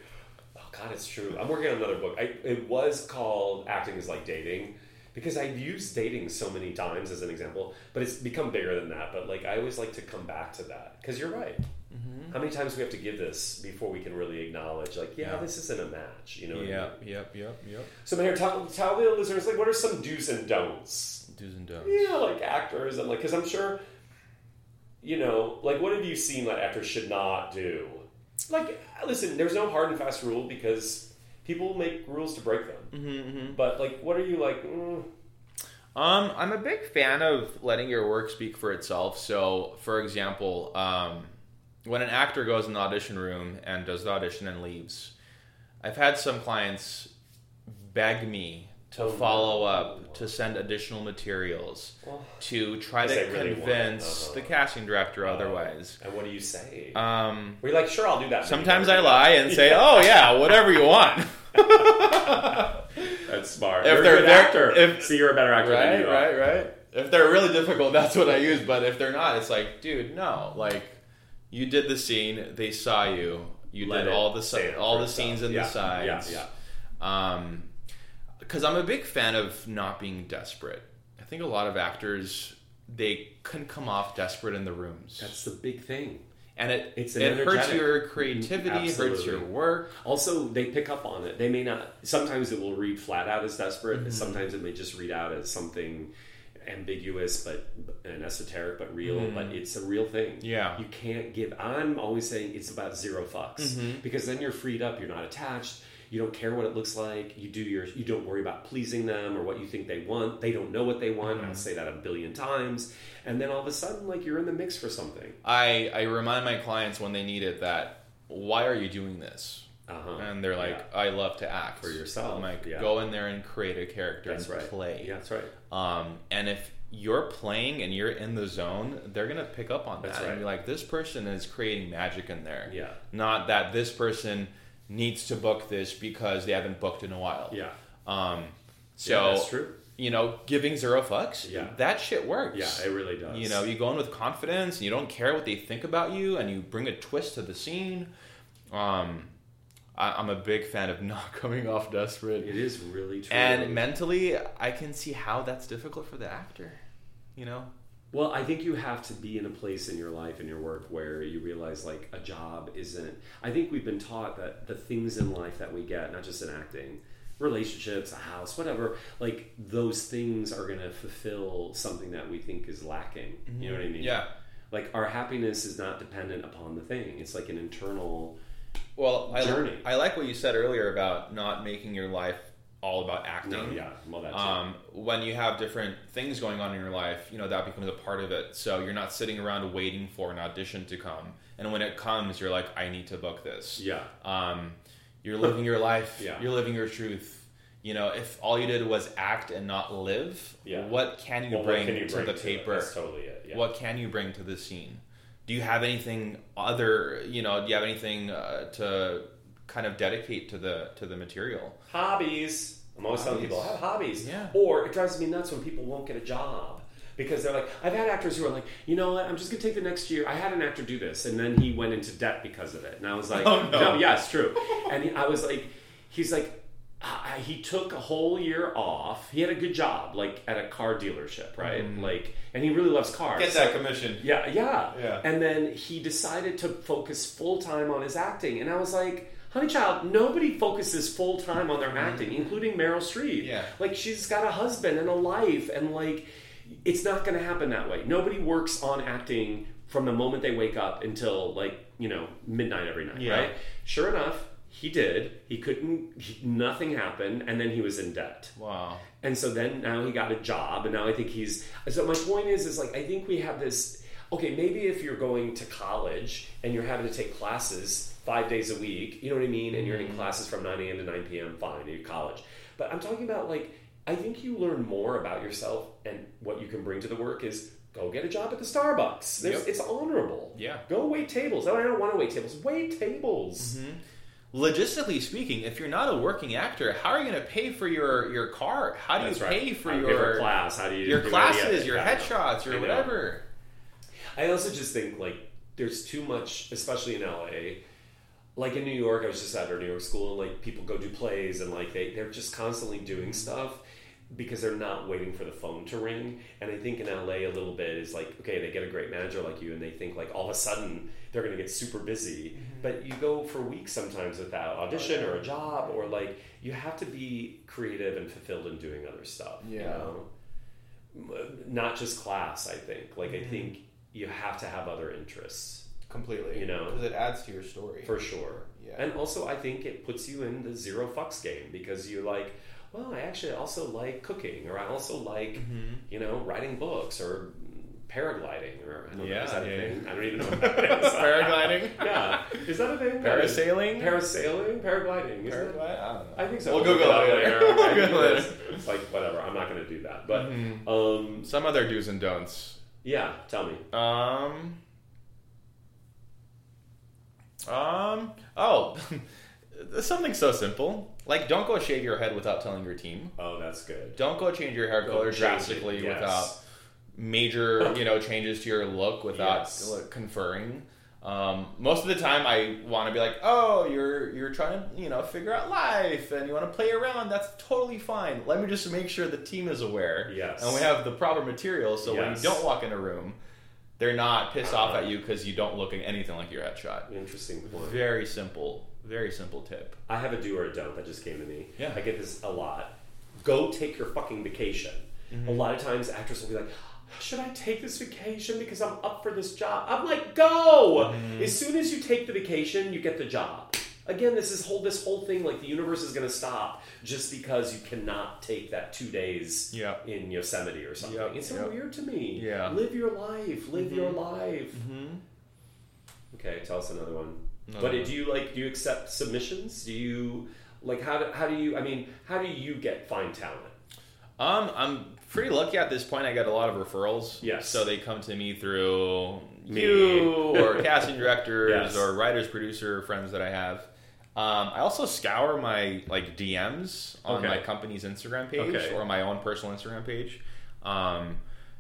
Oh God, it's true. I'm working on another book. I, it was called "Acting is Like Dating" because I've used dating so many times as an example, but it's become bigger than that. But like, I always like to come back to that because you're right. Mm-hmm. How many times do we have to give this before we can really acknowledge, like, yeah, Yeah. this isn't a match? You know? I mean? Yep, yep, yep, yep. So, Meher, tell, tell the listeners, like, what are some do's and don'ts? Do's and don'ts. Yeah, like actors and like, because I'm sure, you know, like, what have you seen that actors should not do? Like, listen, there's no hard and fast rule because people make rules to break them. Mm-hmm, But like, what are you like? Mm, Um, I'm a big fan of letting your work speak for itself. So, for example, um, when an actor goes in the audition room and does the audition and leaves, I've had some clients beg me to Oh, follow up to send additional materials well, to try to really convince Uh-huh. the casting director otherwise. and what do you say? Um, We're like, sure, I'll do that. sometimes I lie and say, "Oh yeah, whatever you want." That's smart. If you're they're a good actor. if- See, you're a better actor than right, right, right. If they're really difficult, that's what I use. But if they're not, it's like, dude, no. Like, you did the scene. They saw you. You Let did all the all the scenes in Yeah, the sides. Yeah, yeah. Um, because I'm a big fan of not being desperate. I think a lot of actors they can come off desperate in the rooms, That's the big thing. and it It's an it hurts your creativity, it hurts your work. Also, they pick up on it. They may not. Sometimes it will read flat out as desperate. Mm-hmm. Sometimes it may just read out as something ambiguous, but and esoteric, but real. But it's a real thing. Yeah. you can't give. I'm always saying it's about zero fucks Mm-hmm. because then you're freed up. You're not attached. You don't care what it looks like. You do your. You don't worry about pleasing them or what you think they want. They don't know what they want. Mm-hmm. I'll say that a billion times. And then all of a sudden, like you're in the mix for something. I I remind my clients when they need it that why are you doing this? Uh-huh. And they're like, Yeah. I love to act For yourself, I'm like, yeah. go in there and create a character That's and right. play. Yeah, that's right. Um, and if you're playing and you're in the zone, they're gonna pick up on that That's and right. be like, this person is creating magic in there. Yeah. Not that this person needs to book this because they haven't booked in a while. Yeah. Um, so Yeah, that's true. you know, giving zero fucks, Yeah. that shit works. Yeah, it really does. You know, you go in with confidence and you don't care what they think about you and you bring a twist to the scene. Um, I, I'm a big fan of not coming off desperate. It is really true. And mentally, I can see how that's difficult for the actor. You know? Well, I think you have to be in a place in your life and your work where you realize like a job isn't. I think we've been taught that the things in life that we get, not just in acting, relationships, a house, whatever, like those things are going to fulfill something that we think is lacking. You know what I mm-hmm. mean? Yeah. Like our happiness is not dependent upon the thing. It's like an internal. Well, I, Journey. I like what you said earlier about not making your life all about acting. No, yeah, well, that's it. Um, when you have different things going on in your life, you know that becomes a part of it. So you're not sitting around waiting for an audition to come, and when it comes, you're like, I need to book this. Yeah. Um, you're living your life. Yeah. You're living your truth. You know, if all you did was act and not live, Yeah. what can you Well, what bring can you to bring the to it? paper? That's totally it. Yeah. What can you bring to the scene? Do you have anything other? You know, do you have anything uh, to kind of dedicate to the to the material? hobbies. I'm always telling people have hobbies. Yeah. Or it drives me nuts when people won't get a job because they're like, I've had actors who are like, you know what, I'm just gonna take the next year. I had an actor do this, and then he went into debt because of it, and I was like, Oh, no. yeah, it's true. And he, I was like, he's like. I- He took a whole year off. He had a good job, like at a car dealership, right? Mm-hmm. Like, and he really loves cars. So- commission. yeah, yeah, Yeah. And then he decided to focus full time on his acting, and I was like, "Honey, child, nobody focuses full time on their mm-hmm. acting, including Meryl Streep. Yeah. like she's got a husband and a life, and like, it's not going to happen that way. Nobody works on acting from the moment they wake up until like you know midnight every night, Yeah. right? Sure enough." He did. He couldn't. He, nothing happened, and then he was in debt. Wow. And so then now he got a job, and now I think he's. So my point is, is like I think we have this. Okay, maybe if you're going to college and you're having to take classes five days a week, you know what I mean, and you're in mm-hmm. classes from 9 a.m. to 9 p.m. Fine, you're college. But I'm talking about like I think you learn more about yourself and what you can bring to the work is go get a job at the Starbucks. Yep. It's honorable. Yeah. Go wait tables. Oh, I don't want to wait tables. Wait tables. Mm-hmm. logistically speaking, if you're not a working actor, how are you going to pay for your your car? How do That's you right. pay for How do you your pay for class? How do you your do classes, your Yeah, I know. headshots, or whatever? I also just think like there's too much, especially in LA. Like in New York, I was just at our New York school, and like people go do plays, and like they they're just constantly doing stuff because they're not waiting for the phone to ring. And I think in LA a little bit is like okay, they get a great manager like you, and they think like all of a sudden they're going to get super busy. Mm-hmm. But you go for weeks sometimes without audition or a job, or like you have to be creative and fulfilled in doing other stuff. You Yeah. know? not just class. I think like I mm-hmm. think you have to have other interests Completely, You know. because it adds to your story. for sure. Yeah. And also, I think it puts you in the zero fucks game because you're like, well, I actually also like cooking, or I also like, Mm-hmm. you know, writing books or paragliding, or I don't know, Yeah, is that yeah, a thing? yeah. I don't even know what that is. Paragliding? yeah, is that a thing? Parasailing? Parasailing, paragliding. It? Paraglide? I don't know. I think so. We'll Google look it later. We'll Google it is. Like whatever. I'm not going to do that, but Mhm. um, Some other do's and don'ts. yeah. Tell me. Um. Um. Oh, something so simple. Like, don't go shave your head without telling your team. Oh, that's good. Don't go change your hair Go color drastically yes. without major, you know, changes to your look without Yes. conferring. Um, most of the time, I want to be like, "Oh, you're you're trying to you know figure out life and you want to play around. That's totally fine. Let me just make sure the team is aware, Yes. and we have the proper material. So when you don't walk in a room, they're not pissed off at you because you don't look anything like your headshot. Interesting point. Very simple, very simple tip. I have a do or a don't that just came to me. Yeah. I get this a lot. Go take your fucking vacation. Mm-hmm. A lot of times actors will be like, should I take this vacation because I'm up for this job? I'm like, go! Mm-hmm. As soon as you take the vacation, you get the job. Again, this is whole this whole thing like the universe is gonna stop just because you cannot take that two days Yeah. in Yosemite or something. Yep, It's so yep. weird to me. Yeah. Live your life. Live your life. Mm-hmm. Okay, tell us another one. But do you like? Do you accept submissions? Do you like how do how do you? I mean, how do you get find talent? Um, I'm pretty lucky at this point. I get a lot of referrals. Yes. So they come to me through Me. you or casting directors Yes. or writers, producer friends that I have. Um, I also scour my like DMs on Okay. my company's Instagram page Okay. or my own personal Instagram page,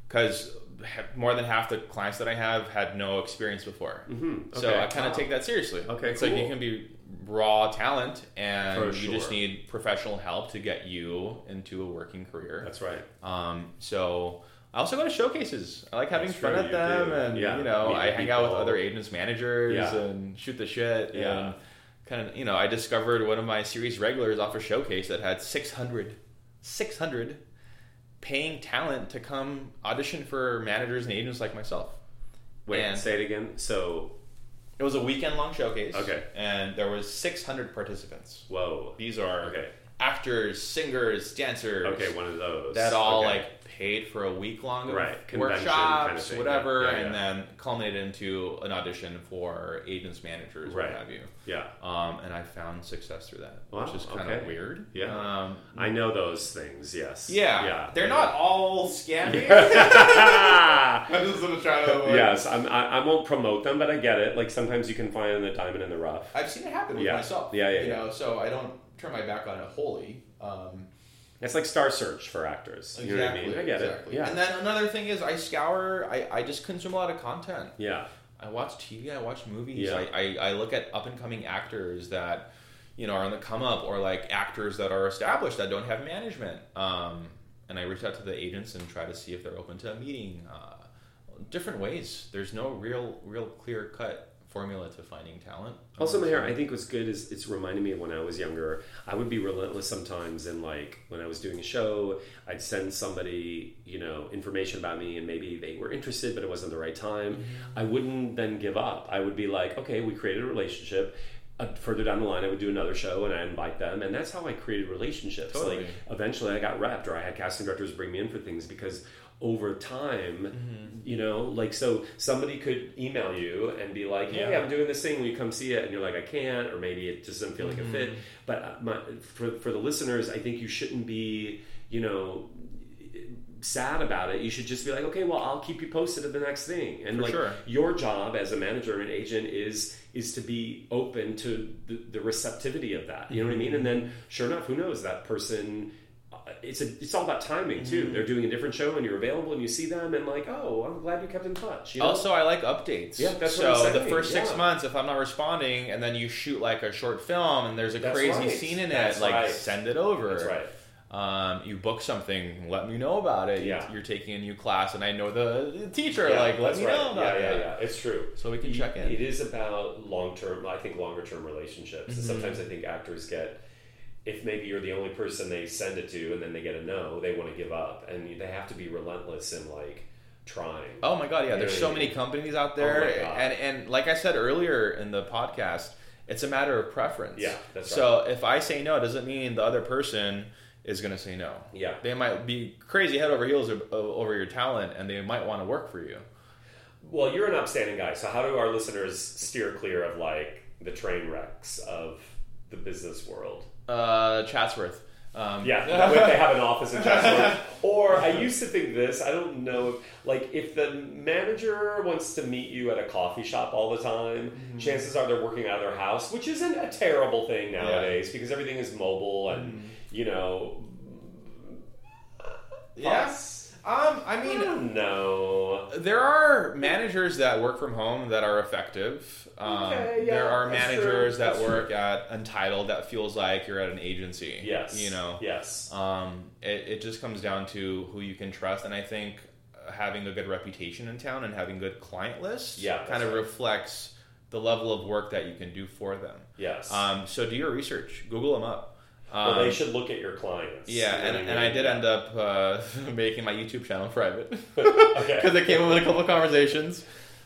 because more than half the clients that I have had no experience before. Mm-hmm. So I kind of take that seriously. Okay, it's like cool. you can be raw talent, and For you just need professional help to get you into a working career. That's right. Um, so I also go to showcases. I like having That's fun true, at them, do. and Yeah, you know, I hang out with other agents, managers, Yeah. and shoot the shit. Yeah. And kind of, you know, I discovered one of my series regulars off a showcase that had 600, 600 paying talent to come audition for managers and agents like myself. Wait, And- say it again. So, It was a weekend long showcase. Okay. And there was 600 participants. whoa. These are Okay. actors, singers, dancers. Okay, one of those. that all Okay. like paid for a week long of Right, workshops, kind of thing. whatever, Yeah, yeah, and yeah. then culminated into an audition for agents, managers, Right. what have you. Yeah, Um, and I found success through that, Wow, which is kind okay. of weird. Yeah. um, I know those things. Yes. yeah, Yeah. They're not all scammy. I'm just gonna try to. yes, I'm, I, I won't promote them, but I get it. Like sometimes you can find the diamond in the rough. I've seen it happen with Yeah. myself. Yeah, yeah, You know, so I don't turn my back on it wholly. Um, It's like Star Search for actors. You know what I mean? I get exactly. it. Yeah. And then another thing is I scour. I, I just consume a lot of content. yeah. I watch TV. I watch movies. Yeah. I, I, I look at up and coming actors that you know are on the come up, or like actors that are established that don't have management. Um, and I reach out to the agents and try to see if they're open to a meeting. Uh, different ways. There's no real real clear cut formula to finding talent. Also, um, Meher, I think what's good is it's reminded me of when I was younger. I would be relentless sometimes, and like when I was doing a show, I'd send somebody, you know, information about me, and maybe they were interested, but it wasn't the right time. Mm-hmm. I wouldn't then give up. I would be like, okay, we created a relationship. Uh, further down the line, I would do another show, and I invite them, and that's how I created relationships. Totally. Like eventually, I got repped, or I had casting directors bring me in for things because over time, you know, like so somebody could email you and be like, "Hey, Yeah. I'm doing this thing. Will you come see it?" And you're like, "I can't," or maybe it just doesn't feel like a fit. Mm-hmm. But uh, my, for for the listeners, I think you shouldn't be, you know, sad about it, you should just be like, okay, well, I'll keep you posted of the next thing. And For like sure. your job as a manager and an agent is is to be open to the, the receptivity of that. You know what I mean? And then, sure enough, who knows that person. uh, It's a, it's all about timing too. Mm-hmm. They're doing a different show and you're available and you see them and like, oh, I'm glad you kept in touch. You know? Also, I like updates. Yeah, that's so what I'm the first six yeah. months, if I'm not responding, and then you shoot like a short film, and there's a That's crazy right. scene in That's it, like send it over. that's right. Um, you book something, let me know about it. Yeah. You're taking a new class, and I know the teacher. Yeah, like, let me right. know about yeah, that. yeah, yeah. It's true. So we can check in. It is about long term. I think longer term relationships. Mm-hmm. Sometimes I think actors get, if maybe you're the only person they send it to, and then they get a no, they want to give up, and they have to be relentless in like trying. Oh my god, yeah. There's so many companies out Oh there, God. and and like I said earlier in the podcast, it's a matter of preference. Yeah, that's So if I say no, it doesn't mean the other person is going to say no. Yeah. They might be crazy head over heels over your talent, and they might want to work for you. Well, you're an upstanding guy. So how do our listeners steer clear of like the train wrecks of the business world? Uh, Chatsworth. Um, Yeah, that way they have an office in Chatsworth. or I used to think this. I don't know. If, like, if the manager wants to meet you at a coffee shop all the time, Mm-hmm. chances are they're working out of their house, which isn't a terrible thing nowadays because everything is mobile and Mm-hmm. you know. Yes. Um, I mean, don't. There are managers that work from home that are effective. Um, Okay, yeah, there are managers true, that work at Untitled that feels like you're at an agency. Yes, You know. Yes. Um, it, it just comes down to who you can trust, and I think having a good reputation in town and having good client lists Yeah, kind of right. reflects the level of work that you can do for them. Yes. Um, so do your research. Google them up. Um, well, they should look at your clients. yeah, and, and I did end up uh, making my YouTube channel private Okay. because it came up with a couple of conversations.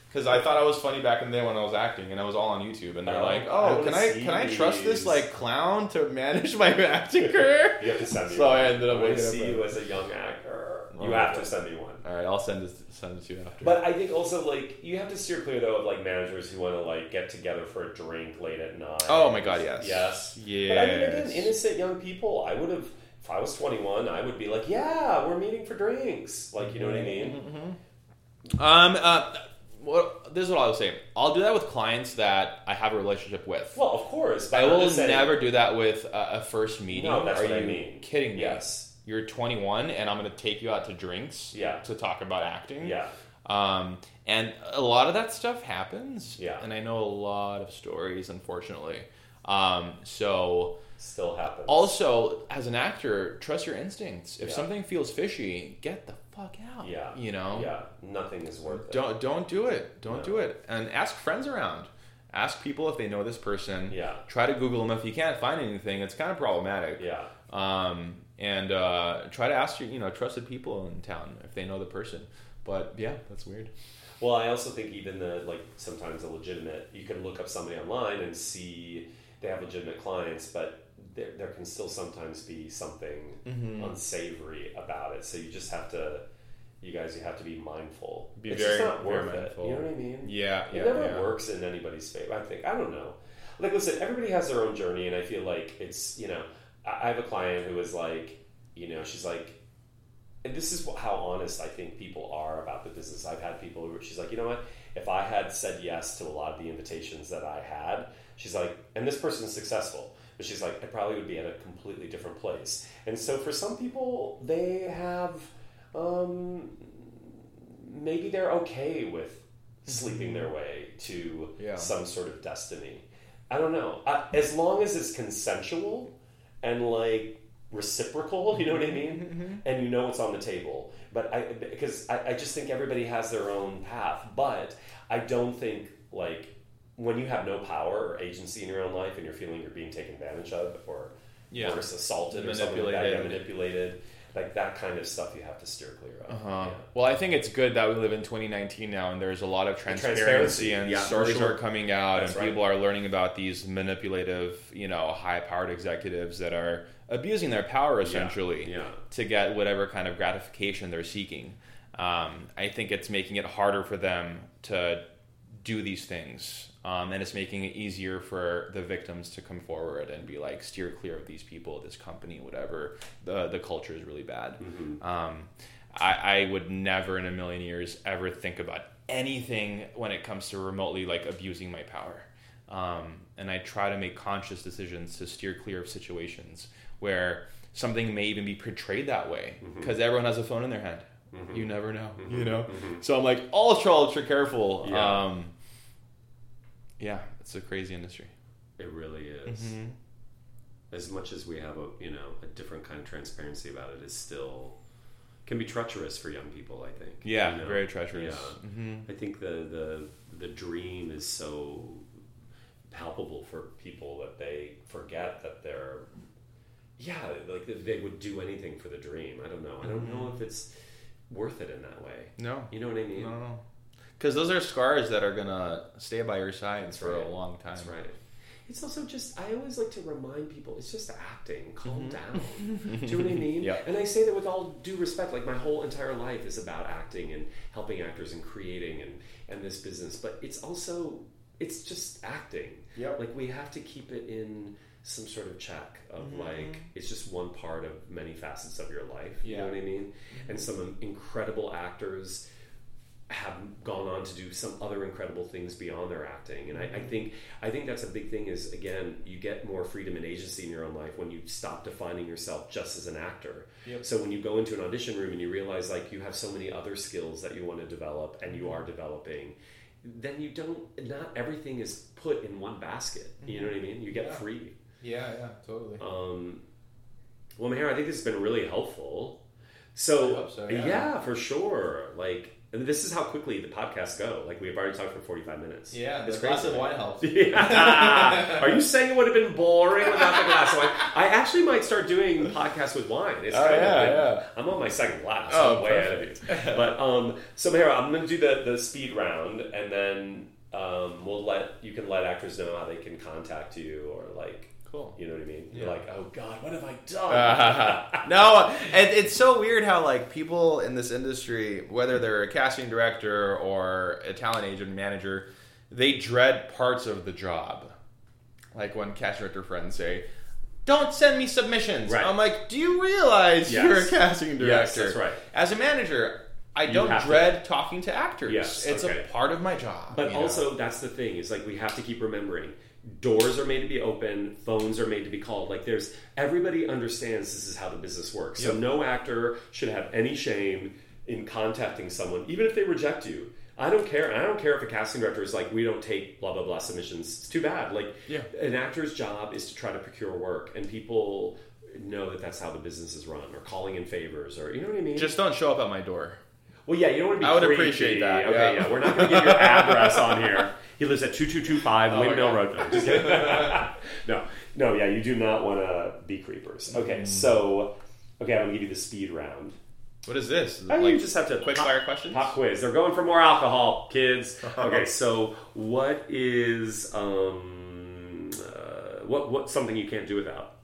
Because I thought I was funny back in the day when I was acting, and I was all on YouTube, and they're Oh, like, "Oh, wanna can I can I trust this like clown to manage my acting career?" You have to send me So one. I ended up to see you as a young actor. You have to send me one. All right, I'll send it send it to you after. But I think also like you have to steer clear though of like managers who want to like get together for a drink late at night. Oh my God, yes. yes, yeah. But I mean, again, innocent young people. I would have if I was twenty one. I would be like, yeah, we're meeting for drinks. Like you know what I mean? um, uh, what, this is what I'll say. I'll do that with clients that I have a relationship with. Well, of course. But I will saying- never do that with a, a first meeting. No, that's Are what I you mean. Kidding me? Yes. You're 21, and I'm going to take you out to drinks. Yeah. To talk about acting. Yeah. Um, and a lot of that stuff happens. Yeah. And I know a lot of stories, unfortunately. Um, so Still happens. also, as an actor, trust your instincts. If Yeah. something feels fishy, get the fuck out. yeah. You know. Yeah. Nothing is worth it. Don't don't do it. Don't No. do it. And ask friends around. Ask people if they know this person. Yeah. Try to Google them. If you can't find anything, it's kind of problematic. Yeah. Um, and uh, try to ask your you know trusted people in town if they know the person. But yeah, that's weird. Well, I also think even the like sometimes a legitimate you can look up somebody online and see they have legitimate clients, but there, there can still sometimes be something Mm-hmm. unsavory about it. So you just have to, you guys, you have to be mindful. Be it's very- just not worth mindful. it. You know what I mean? Yeah, It yeah, never yeah. works in anybody's favor. I think I don't know. Like, listen, everybody has their own journey, and I feel like it's you know, I have a client who is like, you know, she's like, and this is how honest I think people are about the business. I've had people who she's like, you know what, if I had said yes to a lot of the invitations that I had, she's like, and this person's successful. But she's like, I probably would be at a completely different place. And so for some people, they have, um, maybe they're okay with sleeping their way to Yeah. some sort of destiny. I don't know. I, as long as it's consensual and like reciprocal, you know what I mm-hmm. mean? Mm-hmm. And you know what's on the table. But I, because I, I just think everybody has their own path. But I don't think like when you have no power or agency in your own life and you're feeling you're being taken advantage of or Yeah. or assaulted or something like that, Manipulated. yeah, manipulated, like that kind of stuff you have to steer clear of. Uh-huh. Yeah. Well, I think it's good that we live in 2019 now, and there's a lot of transparency, transparency, and yeah, stories social- are coming out, That's and right. people are learning about these manipulative, you know, high-powered executives that are abusing their power essentially yeah. to get whatever kind of gratification they're seeking. Um, I think it's making it harder for them to do these things. Um, and it's making it easier for the victims to come forward and be like, steer clear of these people, this company, whatever. The the culture is really bad. Mm-hmm. Um, I, I would never in a million years ever think about anything when it comes to remotely like abusing my power. Um, and I try to make conscious decisions to steer clear of situations where something may even be portrayed that way because everyone has a phone in their hand. You never know, you know. So I'm like ultra ultra careful. Yeah. Yeah, it's a crazy industry. It really is. Mm-hmm. As much as we have a you know a different kind of transparency about it, is still can be treacherous for young people. I think. Yeah, you know? very treacherous. Yeah. hmm I think the the the dream is so palpable for people that they forget that they're yeah like they would do anything for the dream. I don't know. I don't know if it's worth it in that way. No, You know what I mean? no, because those are scars that are gonna stay by your side That's for right. a long time. That's right. It's also just I always like to remind people it's just acting. Calm down. Do you know what I mean? Mm-hmm. Yeah. And I say that with all due respect. Like my whole entire life is about acting and helping actors and creating and and this business. But it's also it's just acting. Yep. Like we have to keep it in some sort of check of Mm-hmm. like it's just one part of many facets of your life. Yeah. You know what I mean? And some incredible actors have gone on to do some other incredible things beyond their acting and I, I think I think that's a big thing is again you get more freedom and agency in your own life when you stop defining yourself just as an actor Yep. so when you go into an audition room and you realize like you have so many other skills that you want to develop and you are developing then you don't not everything is put in one basket you know what I mean you get Yeah. free Yeah, yeah, totally. um, well, Meher, I think this has been really helpful. So, so, yeah. yeah. for sure. Like, and this is how quickly the podcasts go. Like, we've already talked for forty-five minutes. yeah, it's the glass crazy. of wine helps. Yeah. Are you saying it would have been boring without the glass of wine? I actually might start doing podcasts with wine. It's Oh, kind of yeah, like- yeah. I'm on my second glass. Oh, I'm way ahead of you. But um, so Mahara, I'm going to do the the speed round, and then um, we'll let you can let actors know how they can contact you or like Cool. you know what I mean? You're like, oh God, what have I done? no, and it's so weird how like people in this industry, whether they're a casting director or a talent agent manager, they dread parts of the job. Like when casting director friends say, "Don't send me submissions." Right. I'm like, "Do you realize Yes. you're a casting director?" Yes, that's right. As a manager, I don't have to. dread talking to actors. Yes, it's okay. a part of my job. But you know? also, that's the thing is like we have to keep remembering doors are made to be open, phones are made to be called. Like there's everybody understands this is how the business works. So Yep. no actor should have any shame in contacting someone, even if they reject you. I don't care. And I don't care if a casting director is like, we don't take blah blah blah submissions. It's too bad. Like Yeah. an actor's job is to try to procure work, and people know that that's how the business is run, or calling in favors, or you know what I mean. just don't show up at my door. Well, yeah, you don't want to be. I would creepy. appreciate that, Okay, yeah. yeah, we're not going to give your address on here. He lives at two two two five Oh Windmill Road. No, just kidding. no, no, yeah, you do not want to be creepers. Okay, Mm. so okay, I'm going to give you the speed round. What is this? Oh, like you just have to quick pop- fire questions? Pop quiz. They're going for more alcohol, kids. Okay, so what is um uh, what what something you can't do without?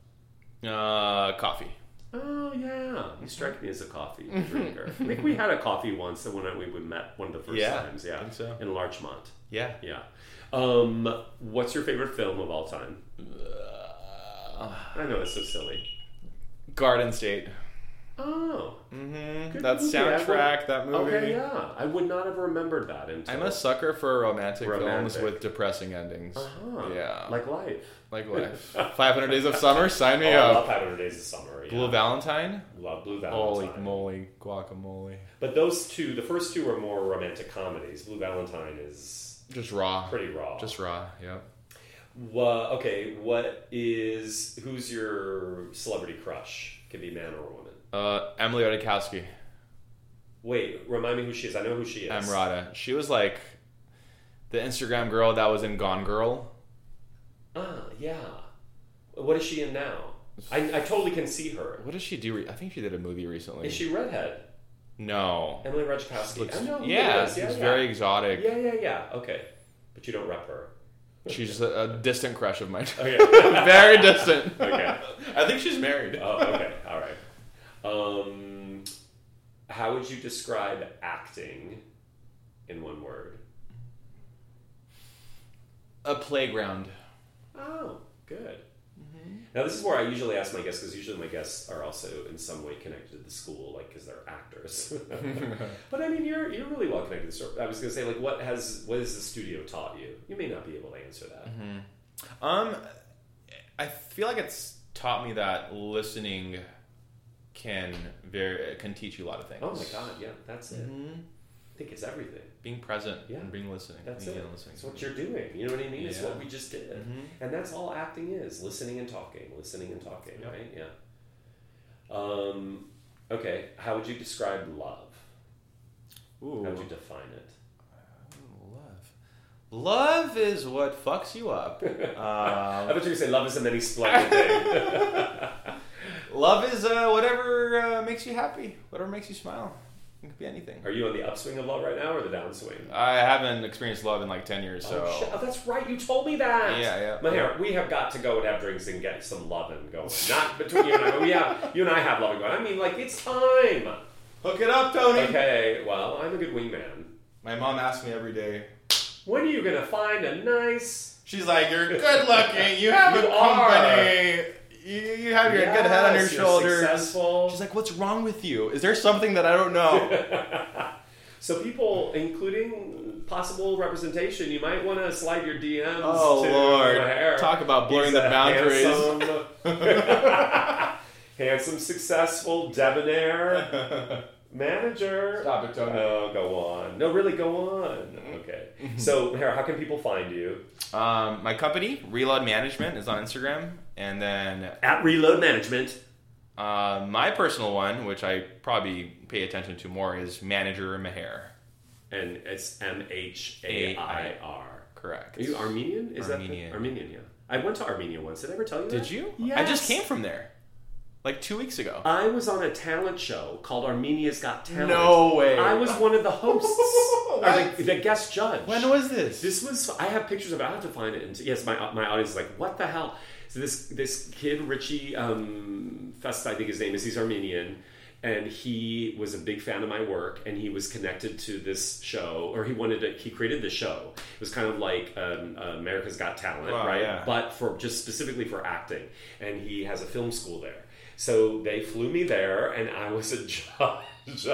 Uh, coffee. Oh yeah, you strike me as a coffee drinker. I think we had a coffee once when we we met one of the first Yeah, times. Yeah, think so. in Larchmont. Yeah. Yeah. Um, what's your favorite film of all time? Uh, I know it's so silly. Garden State. Oh, Mm-hmm. Good That movie. Soundtrack, that movie. okay, yeah. I would not have remembered that until I'm a sucker for romantic, Romantic. films with depressing endings. Uh-huh. Yeah. like life. Like life. 500 Days of Summer, sign me oh, I love up. 500 Days of Summer. Yeah. Blue Valentine? Love Blue Holy Valentine. moly, guacamole. But those two, the first two are more romantic comedies. Blue Valentine is Just raw. pretty raw. Just raw, yep. Wha- okay, what is who's your celebrity crush? Could be man or woman. Uh, Emily Ratajkowski. Wait, remind me who she is. I know who she is. Emrata. She was like the Instagram girl that was in Gone Girl. Ah, yeah. What is she in now? I, I totally can see her. What did she do? Re- I think she did a movie recently. Is she redhead? No. Emily Ratajkowski. Looks- I know. who yeah, is. yeah, yeah. very exotic. Yeah, yeah, yeah. Okay, but you don't rep her. She's a, a distant crush of mine. Okay. very distant. Okay. I think she's married. oh, okay. All right. Um, how would you describe acting in one word? A playground. Oh, good. Mm-hmm. Now, this is where I usually ask my guests because usually my guests are also in some way connected to the school, like because they're actors. but I mean, you're you're really well connected. To the story. I was going to say, like, what has what has the studio taught you? You may not be able to answer that. Um, I feel like it's taught me that listening can very can teach you a lot of things. Oh my god, yeah, that's it. Mhm. I think it's everything. Being present Yeah. and being listening. That's being it. listening. It's what you're doing. You know what I mean? It's what we just did. Mhm. And that's all acting is listening and talking, listening and talking, Yep. right? Yeah. Um, okay, how would you describe love? Ooh. How would you define it? Love. Love is what fucks you up. I Um, thought you were say love is a many splendid thing. love is uh, whatever uh, makes you happy, whatever makes you smile. It could be anything. Are you on the upswing of love right now or the downswing? I haven't experienced love in like 10 years, so. Oh, shit. oh, that's right. You told me that. Yeah, yeah. Meher, we have got to go and have drinks and get some loving going. Not between you and I, but we have, you and I have loving going. I mean, like, it's time. Hook it up, Tony! Okay, well, I'm a good wingman. My mom asks me every day. When are you going to find a nice. She's like, "You're good looking. You have You a are. Company. You, you have your good head on your Yes, shoulders." Successful. She's like, "What's wrong with you? Is there something that I don't know?" So people, including possible representation, you might want to slide your DMs. Oh, to Lord. Meher. Talk about blurring He's the boundaries. Handsome, handsome, successful, debonair manager. Stop it, Tony. Oh, go on. No, really, go on. Okay. So, Meher, how can people find you? um, my company, Reload Management, is on Instagram, and then At Reload Management. uh, my personal one, which I probably pay attention to more, is Manager Meher. And it's M H A I R. Correct. Are you Armenian? Is Armenian. that the, Armenian? Yeah. I went to Armenia once. Did I ever tell you? Did that? you? Yeah. I just came from there, like two weeks ago. I was on a talent show called Armenia's Got Talent. No way. I was one of the hosts, the guest judge. when was this? This was. I have pictures of. it. I have to find it. And yes, my my audience is like, what the hell? So this this kid Richie um, Fest, I think his name is. He's Armenian, and he was a big fan of my work, and he was connected to this show, or he wanted to. He created the show. It was kind of like um, America's Got Talent, Wow, right? yeah. But for just specifically for acting, and he has a film school there. So they flew me there, and I was a judge.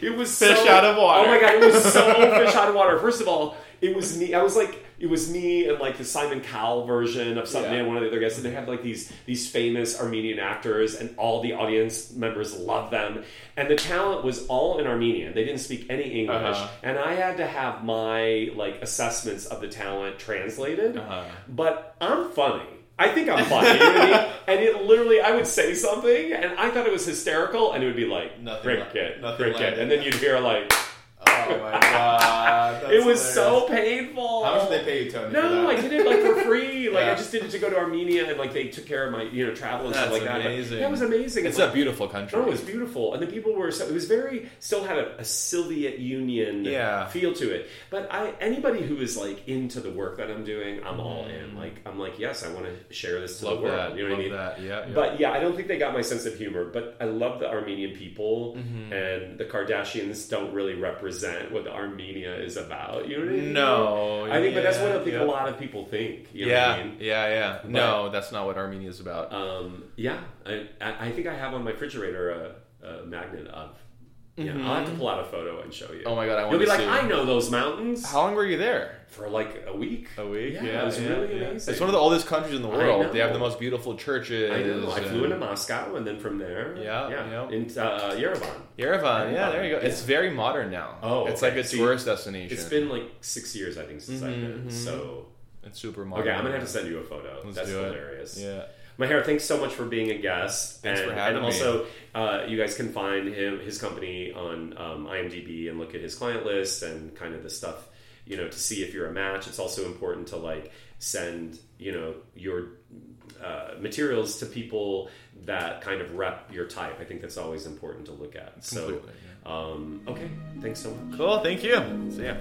it was Fish so- out of water. Oh my god, it was so fish out of water. First of all, it was me. I was like, it was me and like the Simon Cowell version of something Yeah. and one of the other guys. And they had like these these famous Armenian actors, and all the audience members loved them. And the talent was all in Armenian. They didn't speak any English, Uh-huh. and I had to have my like assessments of the talent translated. Uh-huh. But I'm funny. I think I'm funny. you know I mean? And it literally, I would say something, and I thought it was hysterical, and it would be like, Nothing cricket, la- nothing cricket. And then you'd hear like, oh my god. it was so painful. How much did they pay you, Tony? No, that? I did it like for free. Like Yeah. I just did it to go to Armenia, and like they took care of my you know travel and stuff That's like that. But amazing. That was amazing. It's like, a beautiful country. Oh, it was beautiful, and the people were so. It was very still had a, a Soviet Union Yeah. feel to it. But I anybody who is like into the work that I'm doing, I'm all in. Like I'm like, yes, I want to share this to Mm. Love the world. that. You know what I mean? that. Yeah. yeah. But yeah, I don't think they got my sense of humor. But I love the Armenian people, Mm-hmm. and the Kardashians don't really represent what Armenia is about. You know what I mean? No, I think, but that's what I yeah, think yeah. a lot of people think. You know yeah, what I mean? yeah, yeah. no, that's not what Armenia is about. Um, yeah, I, I I think I have on my refrigerator a, a magnet of. Yeah, I'll have to pull out a photo and show you. Mm-hmm. oh my god, I want to see. You'll be to like, see. I know those mountains How long were you there? for like a week. A week. Yeah, it was really amazing. It's one of the oldest countries in the world. They have the most beautiful churches. I know. I flew into Moscow and then from there, Yeah, yeah, yeah. into uh, Yerevan. Yerevan. Yeah, there you go. Yeah. It's very modern now. Oh, it's okay. like a See, tourist destination. It's been like six years, I think, since I've been. Mhm, So It's super modern. okay, I'm gonna have to send you a photo. Let's That's do it. hilarious. Yeah. Meher, thanks so much for being a guest. Thanks and, for having and me. also, uh, you guys can find him, his company on um, IMDb and look at his client list and kind of the stuff, you know, to see if you're a match. It's also important to like send, you know, your uh, materials to people that kind of rep your type. I think that's always important to look at. So, Completely, um, okay, thanks so much. Cool. Thank you. See ya.